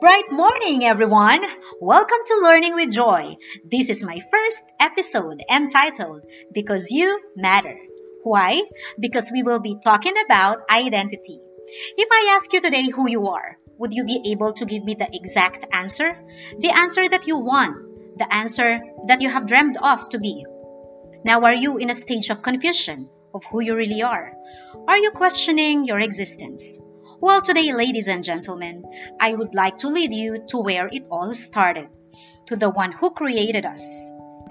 Bright morning, everyone! Welcome to Learning with Joy. This is my first episode entitled Because You Matter. Why? Because we will be talking about identity. If I ask you today who you are, would you be able to give me the exact answer? The answer that you want, the answer that you have dreamed of to be. Now, are you in a stage of confusion of who you really are? Are you questioning your existence? Well, today, ladies and gentlemen, I would like to lead you to where it all started, to the one who created us.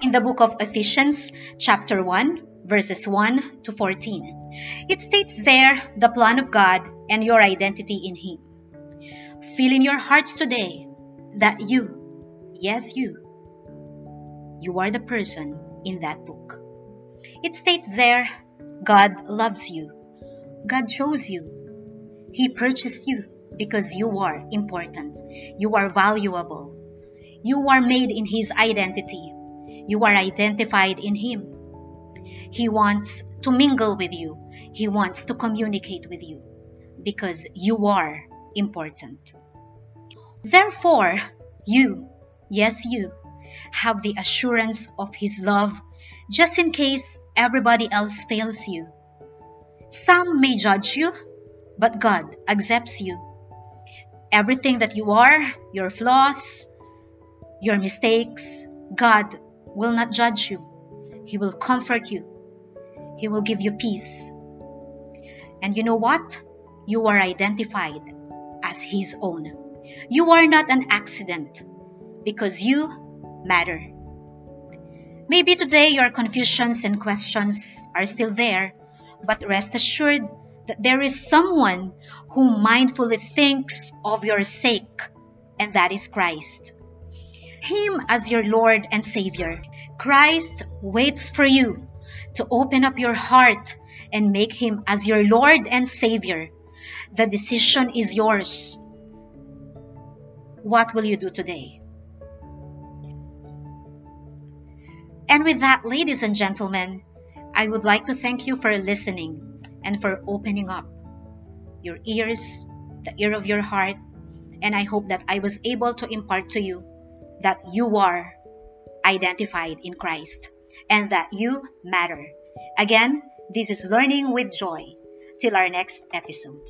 In the book of Ephesians, chapter 1, verses 1 to 14, it states there the plan of God and your identity in Him. Feel in your hearts today that you, yes, you, you are the person in that book. It states there, God loves you. God chose you he purchased you because you are important. You are valuable. You are made in His identity. You are identified in Him. He wants to mingle with you. He wants to communicate with you because you are important. Therefore, you, yes, you, have the assurance of His love just in case everybody else fails you. Some may judge you but God accepts you. Everything that you are, your flaws, your mistakes, God will not judge you. He will comfort you. He will give you peace. And you know what? You are identified as His own. You are not an accident because you matter. Maybe today your confusions and questions are still there, but rest assured that there is someone who mindfully thinks of your sake, and that is Christ. Him as your Lord and Savior. Christ waits for you to open up your heart and make Him as your Lord and Savior. The decision is yours. What will you do today? And with that, ladies and gentlemen, I would like to thank you for listening and for opening up your ears, the ear of your heart. And I hope that I was able to impart to you that you are identified in Christ and that you matter. Again, this is Learning with Joy. Till our next episode.